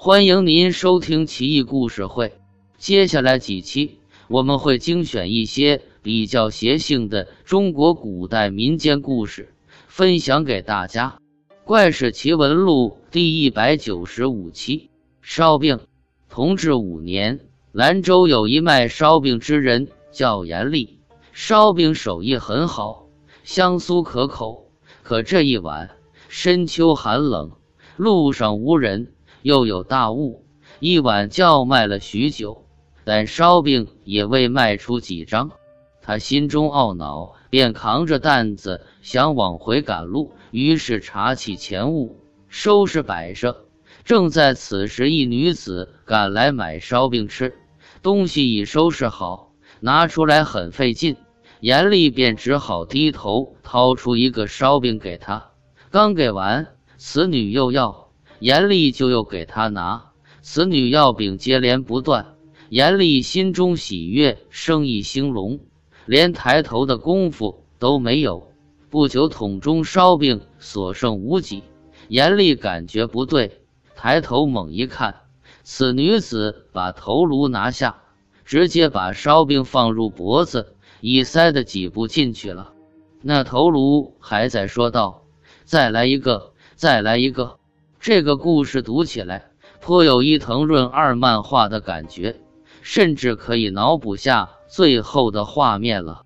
欢迎您收听奇异故事会。接下来几期我们会精选一些比较邪性的中国古代民间故事，分享给大家。《怪事奇闻录》第一百九十五期：烧饼。同治五年，兰州有一卖烧饼之人，叫严厉，烧饼手艺很好，香酥可口。可这一晚，深秋寒冷，路上无人。又有大雾，一晚叫卖了许久，但烧饼也未卖出几张。他心中懊恼，便扛着担子想往回赶路。于是查起钱物，收拾摆设。正在此时，一女子赶来买烧饼吃。东西已收拾好，拿出来很费劲。严厉便只好低头掏出一个烧饼给他。刚给完，此女又要。严厉就又给他拿，此女要饼接连不断。严厉心中喜悦，生意兴隆，连抬头的功夫都没有。不久，桶中烧饼所剩无几。严厉感觉不对，抬头猛一看，此女子把头颅拿下，直接把烧饼放入脖子，已塞得几步进去了。那头颅还在说道：“再来一个，再来一个。”这个故事读起来颇有伊藤润二漫画的感觉，甚至可以脑补下最后的画面了。